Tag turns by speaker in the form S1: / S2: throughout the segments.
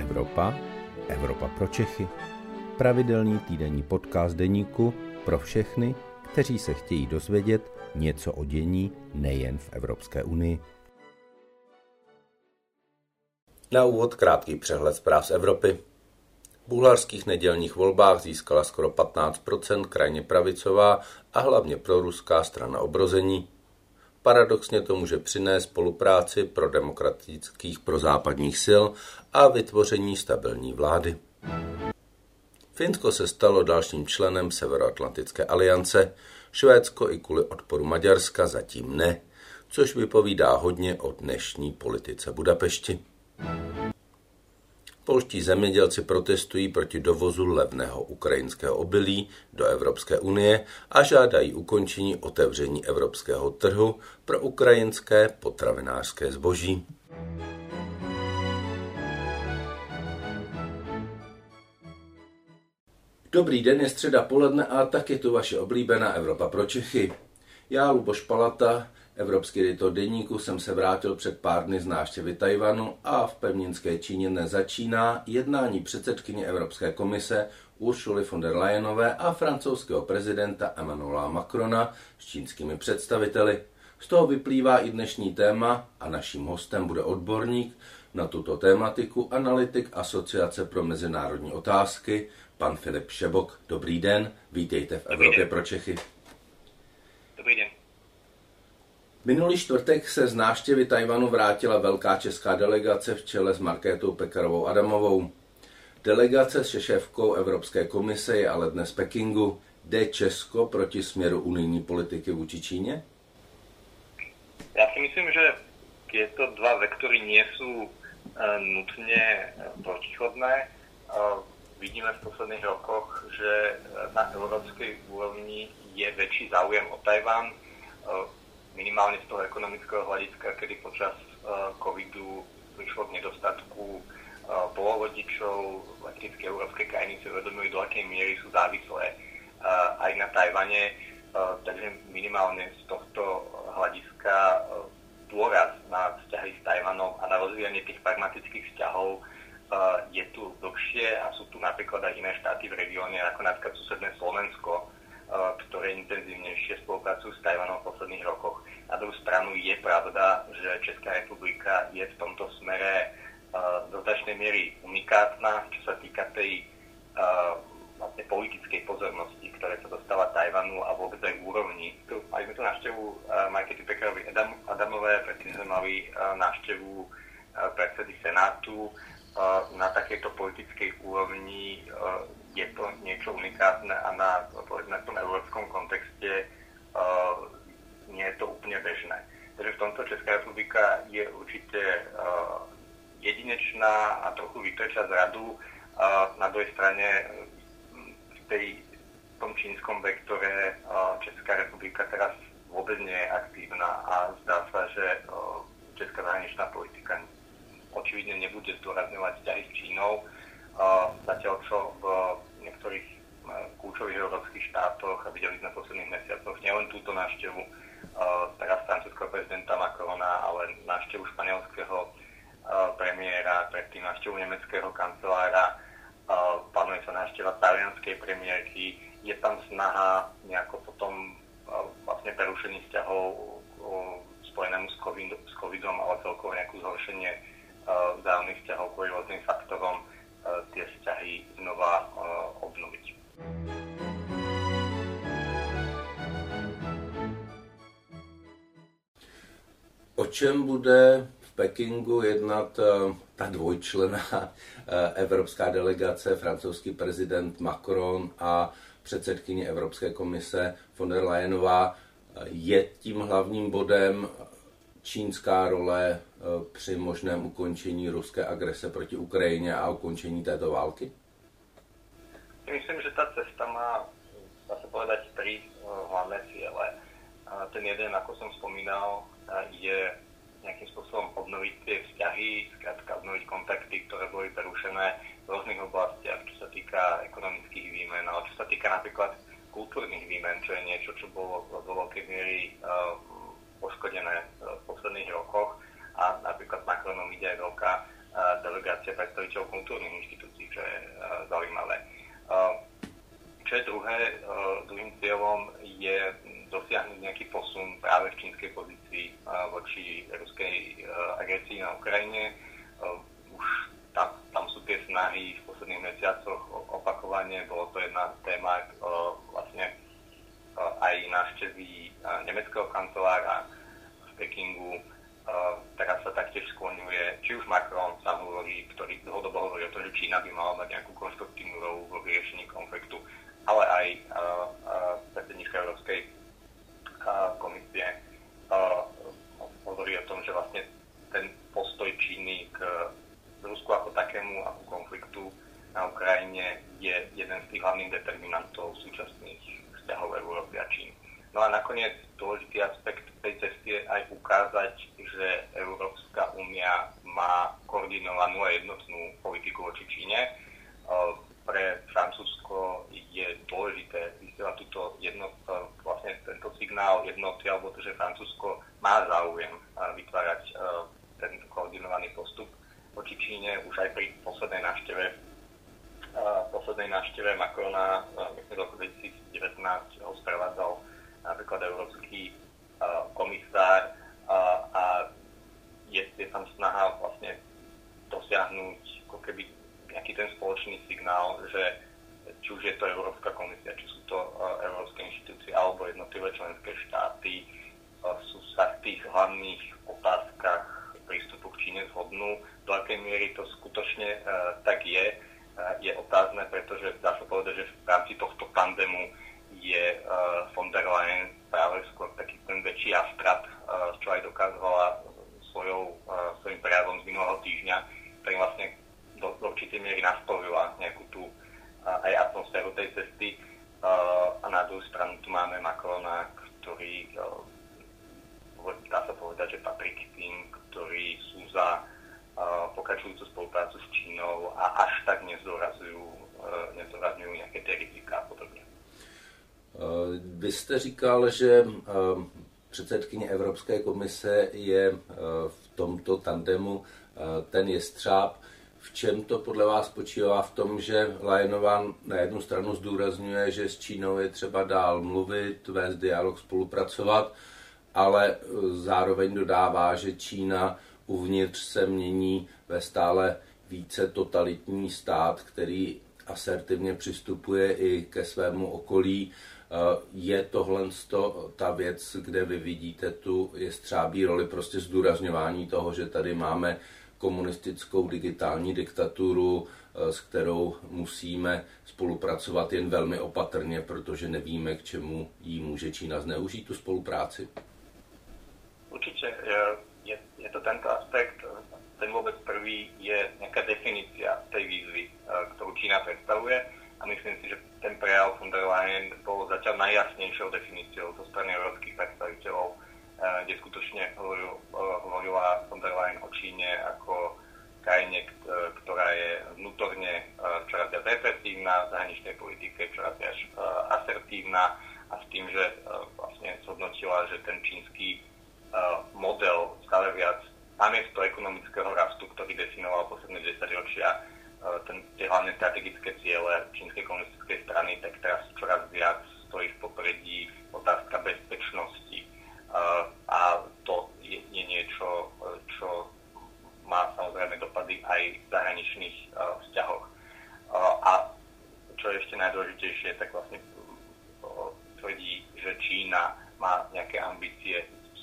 S1: Evropa, Evropa pro Čechy. Pravidelný týdenní podcast deníku pro všechny, kteří se chtějí dozvědět něco o dění nejen v Evropské unii. Na úvod krátký přehled zpráv z Evropy. V bulharských nedělních volbách získala skoro 15% krajně pravicová a hlavně proruská strana obrození. Paradoxně to může přinést spolupráci pro demokratických prozápadních sil a vytvoření stabilní vlády. Finsko se stalo dalším členem Severoatlantické aliance, Švédsko i kvůli odporu Maďarska zatím ne, což vypovídá hodně o dnešní politice Budapešti. Polští zemědělci protestují proti dovozu levného ukrajinského obilí do Evropské unie a žádají ukončení otevření evropského trhu pro ukrajinské potravinářské zboží. Dobrý den, je středa poledne a tak je tu vaše oblíbená Evropa pro Čechy. Já, Luboš Palata, Evropský editor deníku jsem se vrátil před pár dny z návštěvy Tajvanu a v pevninské Číně nezačíná jednání předsedkyně Evropské komise Uršuly von der Leyenové a francouzského prezidenta Emmanuela Macrona s čínskými představiteli. Z toho vyplývá i dnešní téma a naším hostem bude odborník na tuto tématiku, analytik Asociace pro mezinárodní otázky, pan Filip Šebok. Dobrý den, vítejte v Evropě pro Čechy.
S2: Dobrý den.
S1: Minulý čtvrtek se z návštěvy Tajvanu vrátila velká česká delegace v čele s Markétou Pekarovou Adamovou. Delegace s šéfkou Evropské komise je ale dnes Pekingu. Jde Česko proti směru unijní politiky vůči Číně?
S2: Já si myslím, že tieto dva vektory nie sú uh, nutne protichodné. Uh, vidíme v posledných rokoch, že na európskej úrovni je väčší záujem o Tajván. Minimálne z toho ekonomického hľadiska, kedy počas uh, covidu prišlo k nedostatku uh, polovodičov, letecké európske krajiny si uvedomujú, do akej miery sú závislé uh, aj na Tajvane, takže minimálne z tohto hľadiska dôraz na vzťahy s Tajvanom a na rozvíjanie tých pragmatických vzťahov je tu dlhšie a sú tu napríklad aj iné štáty v regióne, ako napríklad susedné Slovensko, ktoré intenzívnejšie spolupracujú s Tajvanom v posledných rokoch. Na druhú stranu je pravda, že Česká republika je v tomto smere do značnej miery unikátna, čo sa týka tej vlastne politickej pozornosti, ktoré sa dostáva Tajvanu a vôbec aj úrovni. Mali sme tu návštevu Markety Pekarovi Adam, Adamové, predtým sme mali návštevu predsedy Senátu. Na takejto politickej úrovni je to niečo unikátne a na, povedzme, tom európskom kontexte uh, nie je to úplne bežné. Takže v tomto Česká republika je určite uh, jedinečná a trochu vytrča z radu. Uh, na druhej strane v, tej, v tom čínskom vektore uh, Česká republika teraz vôbec nie je aktívna a zdá sa, že uh, česká zahraničná politika očividne nebude zdôrazňovať vzťahy s Čínou zatiaľ čo v niektorých kľúčových európskych štátoch a videli sme v posledných mesiacoch nielen túto návštevu teraz francúzského prezidenta Macrona, ale návštevu španielského premiéra, predtým návštevu nemeckého kancelára, plánuje sa návšteva talianskej premiérky, je tam snaha nejako potom vlastne prerušení vzťahov spojenému s, COVID, s covidom, ale celkovo nejakú zhoršenie vzájomných vzťahov kvôli rôznym faktorom tie vzťahy znova obnoviť.
S1: O čem bude v Pekingu jednat e, ta dvojčlená e, evropská delegace, francouzský prezident Macron a předsedkyně Evropské komise von der Leyenová? Je tím hlavním bodem čínská role eh, při možném ukončení ruské agrese proti Ukrajině a ukončení této války?
S2: Myslím, že ta cesta má, dá se povedať, tri eh, hlavné ciele. Ten jeden, ako som spomínal, je nejakým spôsobom obnoviť tie vzťahy, skrátka obnoviť kontakty, ktoré boli prerušené v rôznych oblastiach, čo sa týka ekonomických výmen, ale čo sa týka napríklad kultúrnych výmen, čo je niečo, čo bolo vo veľkej miery poškodené e, v posledných rokoch a napríklad Macronom ide aj veľká e, delegácia predstaviteľov kultúrnych inštitúcií, čo je e, zaujímavé. E, čo je druhé, druhým cieľom je dosiahnuť nejaký posun práve v čínskej pozícii voči ruskej agresii na Ukrajine. Už tam, tam sú tie snahy v posledných mesiacoch opakovane, bolo to jedna z téma vlastne aj návštevy nemeckého kancelára Pekingu. Teraz sa taktiež skloňuje, či už Macron sám hovorí, ktorý dlhodobo hovorí o tom, že Čína by mala mať nejakú konstruktívnu rolu vo vyriešení konfliktu, ale aj predsednička Európskej komisie hovorí o tom, že vlastne ten postoj Číny k Rusku ako takému, ako konfliktu na Ukrajine je jeden z tých hlavných determinantov súčasných vzťahov Európy a Číny. No a nakoniec dôležitý aspekt tej cesty je aj ukázať, že Európska únia má koordinovanú a jednotnú politiku voči Číne. Pre Francúzsko je dôležité vysielať túto jednot, vlastne tento signál jednoty, alebo to, že Francúzsko má záujem vytvárať ten koordinovaný postup voči Číne už aj pri poslednej návšteve poslednej návšteve Macrona, myslím, v roku 2019 ho sprevádzal napríklad Európsky komisár a je, je tam snaha vlastne dosiahnuť ako keby nejaký ten spoločný signál, že či už je to Európska komisia, či sú to európske inštitúcie alebo jednotlivé členské štáty, sú sa v tých hlavných otázkach prístupu k Číne zhodnú. Do akej miery to skutočne tak je, je otázne, pretože dá sa povedať, že v rámci tohto tandemu je uh, von der Leyen práve skôr taký ten väčší astrat, uh, čo aj dokázala svojou, uh, svojim prejavom z minulého týždňa, ktorý vlastne do, do určitej miery nastavila nejakú tú uh, aj atmosféru tej cesty. Uh, a na druhú stranu tu máme Macrona, ktorý uh, dá sa povedať, že patrí k tým, ktorí sú za pokračujúcu spoluprácu s Čínou a až tak nezdôrazňujú nejaké tie rizika a podobne.
S1: Vy jste říkal, že předsedkyně Evropské komise je v tomto tandemu ten jestřáb. V čem to podle vás spočívá v tom, že Lajenová na jednu stranu zdůrazňuje, že s Čínou je třeba dál mluvit, vést dialog, spolupracovat, ale zároveň dodává, že Čína uvnitř se mění ve stále více totalitní stát, který asertivně přistupuje i ke svému okolí. Je tohle ta věc, kde vy vidíte tu jestřábí roli, prostě zdůrazňování toho, že tady máme komunistickou digitální diktaturu, s kterou musíme spolupracovat jen velmi opatrně, protože nevíme, k čemu jí může Čína zneužít tu spolupráci?
S2: Určitě je, je to tento aspekt. Ten vôbec prvý je nejaká definícia tej výzvy, ktorú Čína predstavuje. A myslím si, že ten prejav von der Leyen bol zatiaľ najjasnejšou definíciou zo strany európskych predstaviteľov, e, kde skutočne hovorila von der Leyen o Číne ako krajine, ktorá je vnútorne e, čoraz viac represívna, v zahraničnej politike čoraz viac asertívna a s tým, že vlastne zhodnotila, že ten čínsky model stále viac namiesto ekonomického rastu, ktorý definoval posledné 10 ročia ten, tie hlavné strategické ciele čínskej komunistickej strany, tak teraz čoraz viac stojí v popredí otázka bezpečnosti. A to je, je niečo, čo má samozrejme dopady aj v zahraničných vzťahoch. A čo je ešte najdôležitejšie, tak vlastne tvrdí, že Čína má nejaké ambície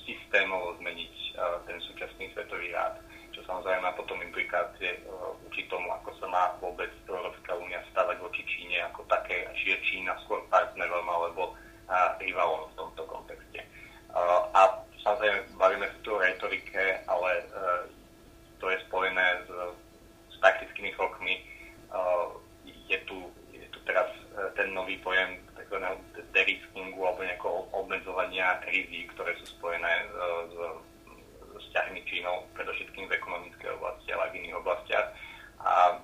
S2: systémovo zmeniť uh, ten súčasný svetový rád, čo samozrejme má potom implikácie uh, voči tomu, ako sa má vôbec Európska únia stavať voči Číne ako také, či je Čína skôr partnerom alebo uh, rivalom v tomto kontexte. Uh, a samozrejme bavíme sa tu o retorike, ale to je spojené s, s praktickými krokmi. Je, tu, je tu teraz ten nový pojem tzv. deriskingu alebo nejakého obmedzovania rizí, ktoré sú spojené e, s vzťahmi Čínou, predovšetkým v ekonomickej oblasti, ale aj v iných oblastiach. A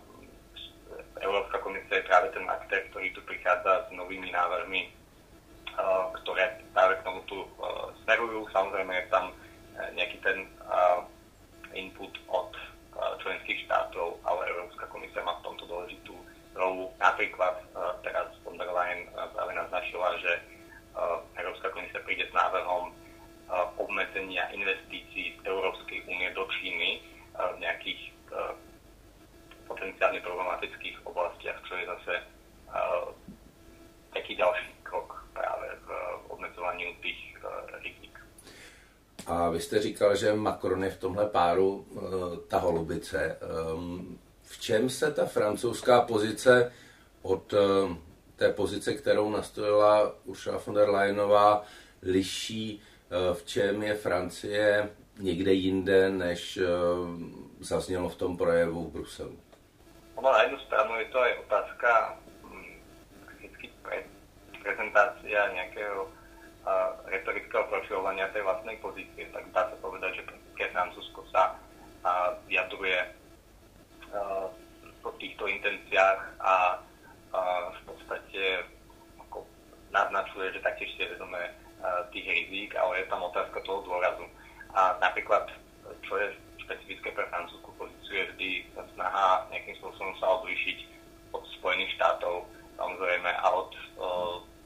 S2: Európska komisia je práve ten aktér, ktorý tu prichádza s novými návrhmi, e, ktoré práve k tomu tu e, smerujú. Samozrejme je tam nejaký ten input od členských štátov, ale Európska komisia má v tomto dôležitú rolu. Napríklad teraz von der Leyen práve naznačila, že Európska komisia príde s návrhom obmedzenia investícií z Európskej únie do Číny v nejakých potenciálne problematických oblastiach, čo je zase taký ďalší krok práve v obmedzovaniu tých rizik.
S1: A vy jste říkal, že Macron je v tomhle páru ta holubice. Ehm, v čem se ta francouzská pozice od té pozice, kterou nastojila Ursula von der Leyenová, liší, eh, v čem je Francie někde jinde, než eh, zaznělo v tom projevu v Bruselu?
S2: Ono na jednu stranu je to aj otázka hm, vždycky pre, prezentácia nejakého retorického profilovania tej vlastnej pozície, tak dá sa povedať, že pre Francúzsko sa uh, vyjadruje uh, po týchto intenciách a v podstate ako naznačuje, že taktiež si vedome tých rizík, ale je tam otázka toho dôrazu. A napríklad, čo je špecifické pre francúzsku pozíciu, je vždy snaha nejakým spôsobom sa odlišiť od Spojených štátov, samozrejme, a od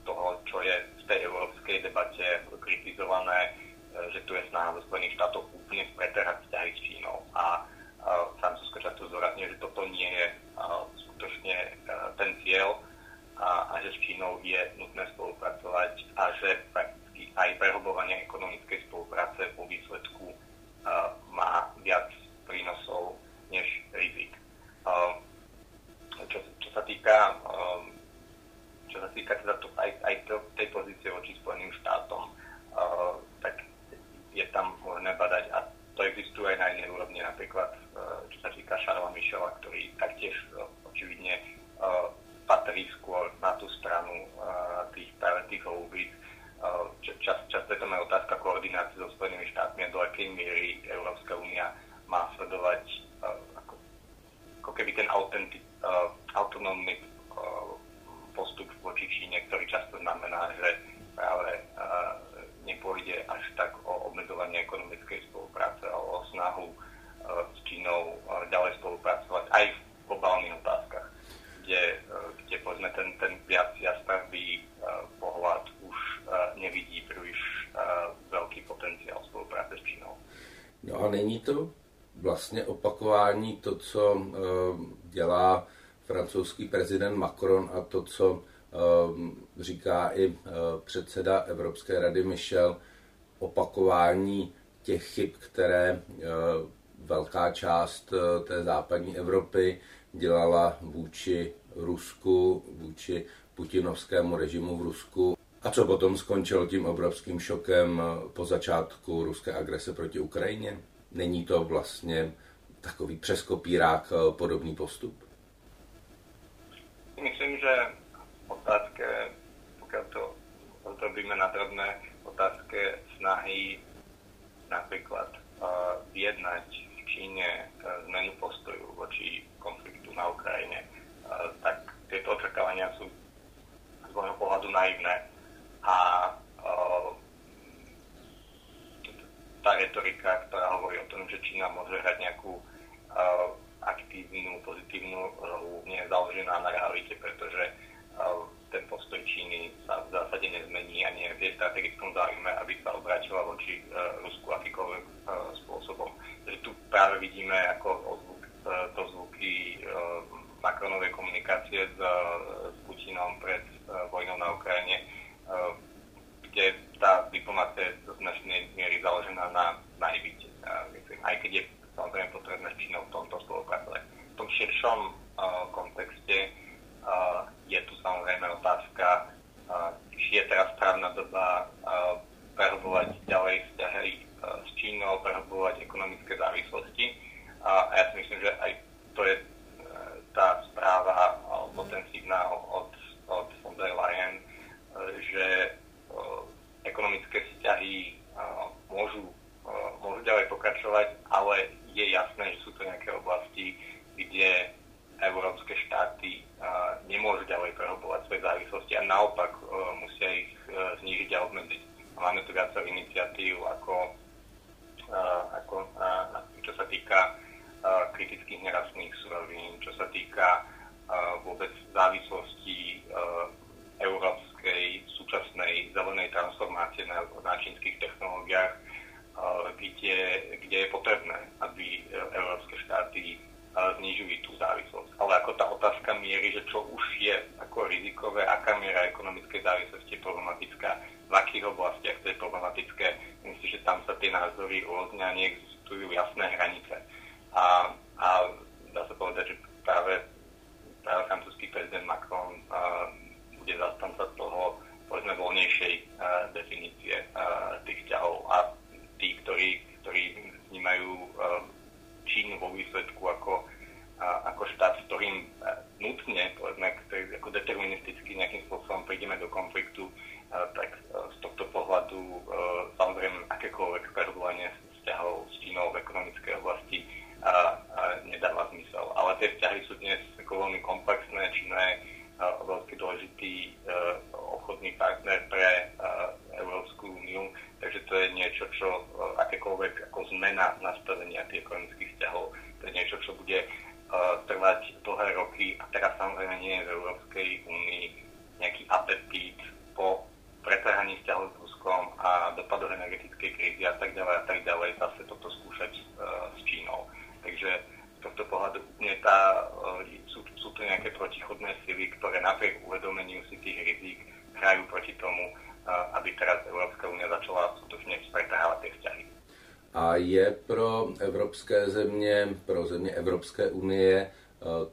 S2: toho, čo je v tej európskej debate kritizované, e, že tu je snaha zo Spojených štátov úplne preterať vzťahy s Čínou. A Francúzsko často zdôrazňuje, že toto nie je skutočne e, ten cieľ a, a že s Čínou je nutné spolupracovať a že prakticky aj prehlbovanie ekonomickej spolupráce po výsledku má viac prínosov než rizik. Čo, čo sa týka um, týka teda to, aj, aj tej pozície voči Spojeným štátom, uh, tak je tam možné badať a to existuje aj na inej úrovni, napríklad uh, čo sa týka Šarla Michela, ktorý taktiež uh, očividne uh, patrí skôr na tú stranu uh, tých práve tých holubíc. Uh, čas, často je to aj otázka koordinácie so Spojenými štátmi a do akej miery Európska únia má sledovať uh, ako, ako keby ten autentic, uh, autonómny uh, postup voči Číne, ktorý často znamená, že práve uh, nepôjde až tak o obmedzovanie ekonomickej spolupráce, ale o snahu uh, s Čínou uh, ďalej spolupracovať aj v globálnych otázkach, kde, eh, kde povedzme ten, ten viac jasný uh, pohľad už uh, nevidí príliš uh, veľký potenciál spolupráce s Čínou.
S1: No a není to vlastně opakování to, co uh, dělá francouzský prezident Macron a to, co uh, říká i uh, předseda Evropské rady Michel, opakování těch chyb, které velká část té západní Evropy dělala vůči Rusku, vůči putinovskému režimu v Rusku. A co potom skončilo tím obrovským šokem po začátku ruské agrese proti Ukrajině? Není to vlastně takový přeskopírák eh, podobný postup?
S2: Myslím, že otázke, pokiaľ to odrobíme na drobné, otázke snahy napríklad uh, vyjednať v Číne uh, zmenu postoju voči konfliktu na Ukrajine, tak tieto očakávania sú z môjho pohľadu naivné a uh, tá retorika, ktorá hovorí o tom, že Čína môže hrať nejakú aktívnu, pozitívnu rolu, nie je založená na realite, pretože ten postoj Číny sa v zásade nezmení a nie je v strategickom záujme, aby sa obrátila voči uh, Rusku akýkoľvek uh, spôsobom. Takže tu práve vidíme ako ozvuk, uh, to zvuky Macronovej komunikácie s, s Putinom pred vojnou na Ukrajine, kde tá diplomácia je do značnej miery založená na naivite. Aj keď je samozrejme potrebné s Čínou v tomto spolupracovať. Tom širšom uh, kontexte uh, je tu samozrejme otázka, uh, či je teraz správna doba uh, prehlbovať ďalej vzťahy s Čínou, prehlbovať ekonomické závislosti. A ja si myslím, že aj to je tá správa ofensívna od, od von der Leyen, že ekonomické vzťahy môžu, môžu ďalej pokračovať, ale je jasné, že sú to nejaké oblasti, kde európske štáty nemôžu ďalej prehlbovať svoje závislosti a naopak musia ich znížiť a obmedziť. Máme tu viacero iniciatív, ako, ako čo sa týka kritických nerastných surovín, čo sa týka vôbec závislosti európskej súčasnej zelenej transformácie na, na čínskych technológiách, kde, kde je potrebné, aby európske štáty znižujú tú závislosť. Ale ako tá otázka miery, že čo už je ako rizikové, aká miera ekonomickej závislosti je problematická, v akých oblastiach to je problematické, myslím, že tam sa tie názory rôzne a neexistujú jasné hranice. A, a dá sa povedať, že práve, práve francúzsky prezident Macron a, bude zastanca toho, povedzme, voľnejšej a, definície a, tých vzťahov. A tí, ktorí, ktorí vnímajú Čínu vo výsledku ako, ako štát, s ktorým nutne, povedzme, ako deterministicky nejakým spôsobom prídeme do konfliktu, tak z tohto pohľadu samozrejme akékoľvek prehlbovanie vzťahov s Čínou v ekonomickej oblasti a, a nedáva zmysel. Ale tie vzťahy sú dnes ako veľmi komplexné. Čína je veľmi dôležitý obchodný partner pre Európsku úniu, takže to je niečo, čo akékoľvek ako zmena nastavenia tých ekonomických vzťahov, to je niečo, čo bude uh, trvať dlhé roky. A teraz samozrejme nie je v Európskej únii nejaký apetít po pretrhaní vzťahov s Ruskom a dopadoch energetickej krízy a tak ďalej a tak ďalej. Zase toto skúšať uh, s Čínou. Takže z tohto pohľadu úplne tá, uh, sú, sú tu nejaké protichodné sily, ktoré napriek uvedomeniu si tých rizik hrajú proti tomu, aby teraz Európska únia začala skutočne pretrhávať tie vzťahy.
S1: A je pro evropské země, pro země Evropské unie e,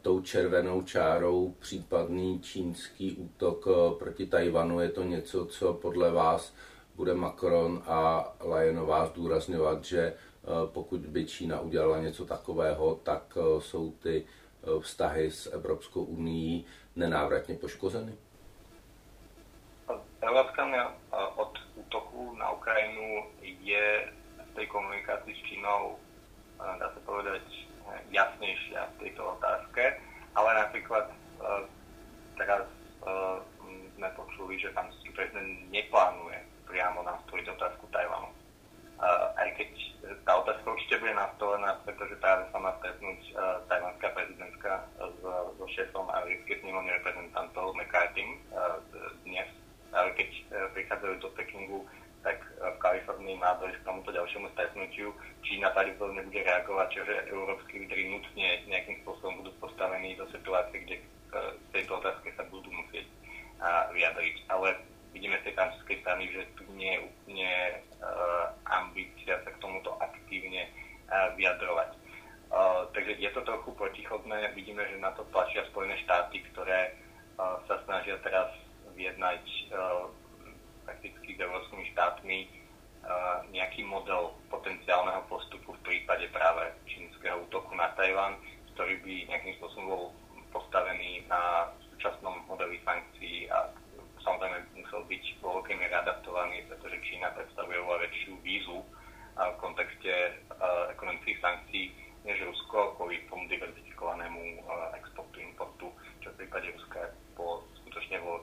S1: tou červenou čárou případný čínský útok e, proti Tajvanu? Je to něco, co podle vás bude Macron a Lajenová zdůrazňovat, že e, pokud by Čína udělala něco takového, tak jsou ty vztahy s Evropskou unii nenávratně poškozeny?
S2: Unia od útoku na Ukrajinu je v tej komunikácii s Čínou, dá sa povedať, jasnejšia v tejto otázke, ale napríklad teraz sme počuli, že tam prezident neplánuje priamo nastoliť otázku Tajvanu. Aj keď tá otázka určite bude nastolená, pretože práve sa má stretnúť tajvanská prezidentka so šéfom americkej snemovny reprezentantov McCarthy dnes ale keď e, prichádzajú do Pekingu, tak e, v Kalifornii má dojsť k tomuto ďalšiemu stretnutiu. Čína pravdepodobne bude reagovať, čiže európsky lídry nutne nejakým spôsobom budú postavení do situácie, kde v e, tejto otázke sa budú musieť vyjadriť. Ale vidíme z tej strany, že nie je úplne ambícia sa k tomuto aktívne vyjadrovať. takže je to trochu protichodné. Vidíme, že na to tlačia Spojené štáty, ktoré sa snažia teraz vyjednať uh, prakticky s európskymi štátmi uh, nejaký model potenciálneho postupu v prípade práve čínskeho útoku na Tajván, ktorý by nejakým spôsobom bol postavený na súčasnom modeli sankcií a samozrejme musel byť vo veľkej miere adaptovaný, pretože Čína predstavuje oveľa väčšiu výzvu v kontexte uh, ekonomických sankcií než Rusko kvôli tomu diverzifikovanému exportu, importu, čo v prípade Ruska po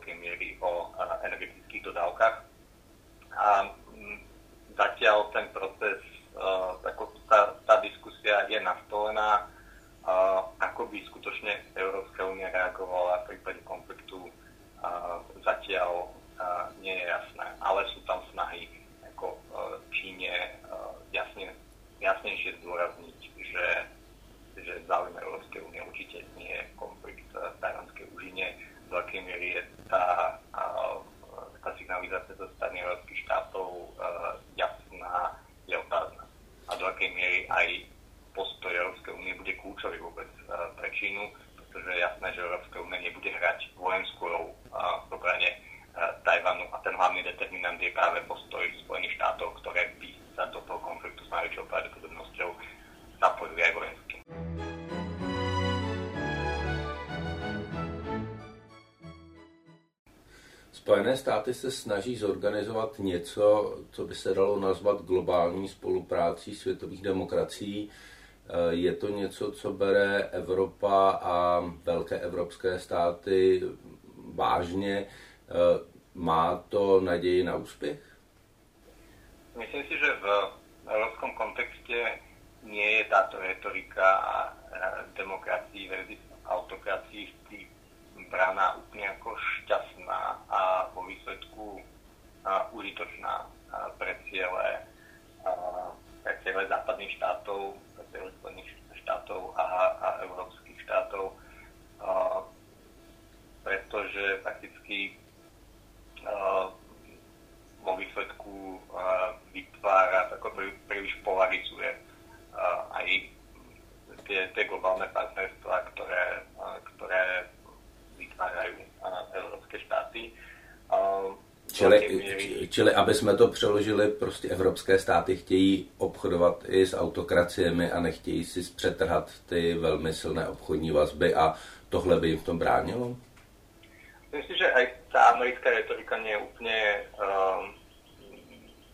S2: veľkej miery o energetických dodávkach. A zatiaľ ten proces, ako tá, tá diskusia je nastolená, ako by skutočne Európska únia reagovala v prípade konfliktu, zatiaľ nie je jasné. Ale sú tam snahy ako Číne jasne, jasnejšie zdôrazniť, že, že záujem Európskej únie určite nie je konflikt v tajvanskej úžine, do akej miery je tá, tá signalizácia zo strany európskych štátov jasná, je otázna. A do akej miery aj postoj Európskej únie bude kľúčový vôbec pre Čínu, pretože je jasné, že Európska únia nebude
S1: státy se snaží zorganizovat něco, co by se dalo nazvat globální spoluprácí světových demokracií. Eh, je to něco, co bere Evropa a velké evropské státy vážně. Eh, má to naději na úspěch?
S2: Myslím si, že v evropskom kontexte nie je táto retorika demokracii versus autokracii v brána úplne ako šťastná a vo výsledku užitočná pre ciele, pre ciele západných štátov, pre ciele Spojených štátov a, a európskych štátov, pretože prakticky vo výsledku vytvára, ako príliš polarizuje aj tie, tie globálne partnerstva, ktoré, ktoré vytvárajú európske štáty.
S1: Čili, čili, aby jsme to přeložili, prostě evropské státy chtějí obchodovat i s autokraciemi a nechtějí si přetrhat ty velmi silné obchodní vazby a tohle by jim v tom bránilo?
S2: Myslím že aj tá americká retorika nie je úplne um,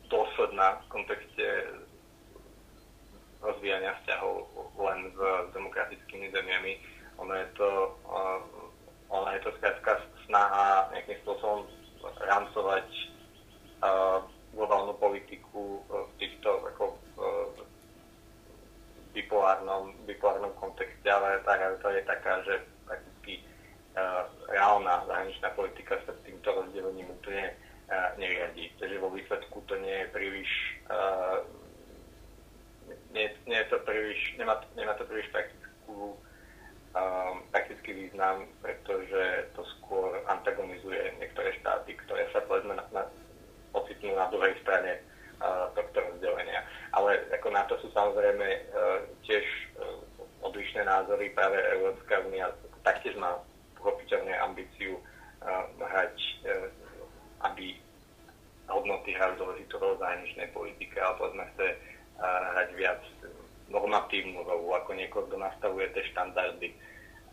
S2: dôsledná v kontexte rozvíjania vzťahov len s demokratickými zemiami. Ono je to, uh, ono je to skrátka snaha nejakým spôsobom rámcovať uh, globálnu politiku v týchto ako, uh, bipolárnom, bipolárnom kontexte, ale tá realita je taká, že prakticky uh, reálna zahraničná politika sa týmto rozdelením úplne uh, neriadí. Takže vo výsledku to nie je príliš uh, nie, nie je to príliš, nemá, nemá to príliš praktickú um, praktický význam, pretože to skôr antagonizuje niektoré štáty, ktoré sa povedzme na, na, ocitnú na druhej strane uh, tohto rozdelenia. Ale ako na to sú samozrejme uh, tiež uh, odlišné názory. Práve Európska únia taktiež má pochopiteľne ambíciu uh, hrať, uh, aby hodnoty hrajú dôležitú rolu zahraničnej politike, ale povedzme chce uh, hrať viac normatívnu rolu, ako niekoho, kto nastavuje tie štandardy,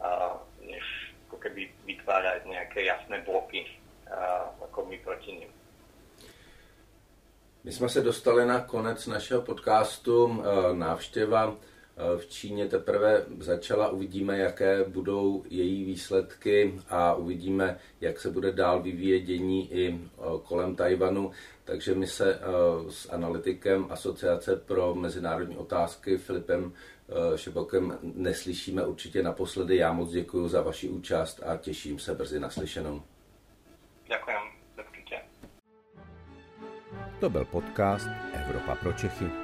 S2: uh, než ako keby vytvárať nejaké jasné bloky, uh, ako my proti nim.
S1: My jsme se dostali na konec našeho podcastu. Návštěva v Číně teprve začala, uvidíme, jaké budou její výsledky a uvidíme, jak se bude dál vyvíjet dění i kolem Tajvanu. Takže my se s analytikem Asociace pro mezinárodní otázky Filipem Šebokem neslyšíme určitě naposledy. Já moc děkuji za vaši účast a těším se brzy naslyšenou.
S2: Děkujem.
S1: To byl podcast Evropa pro Čechy.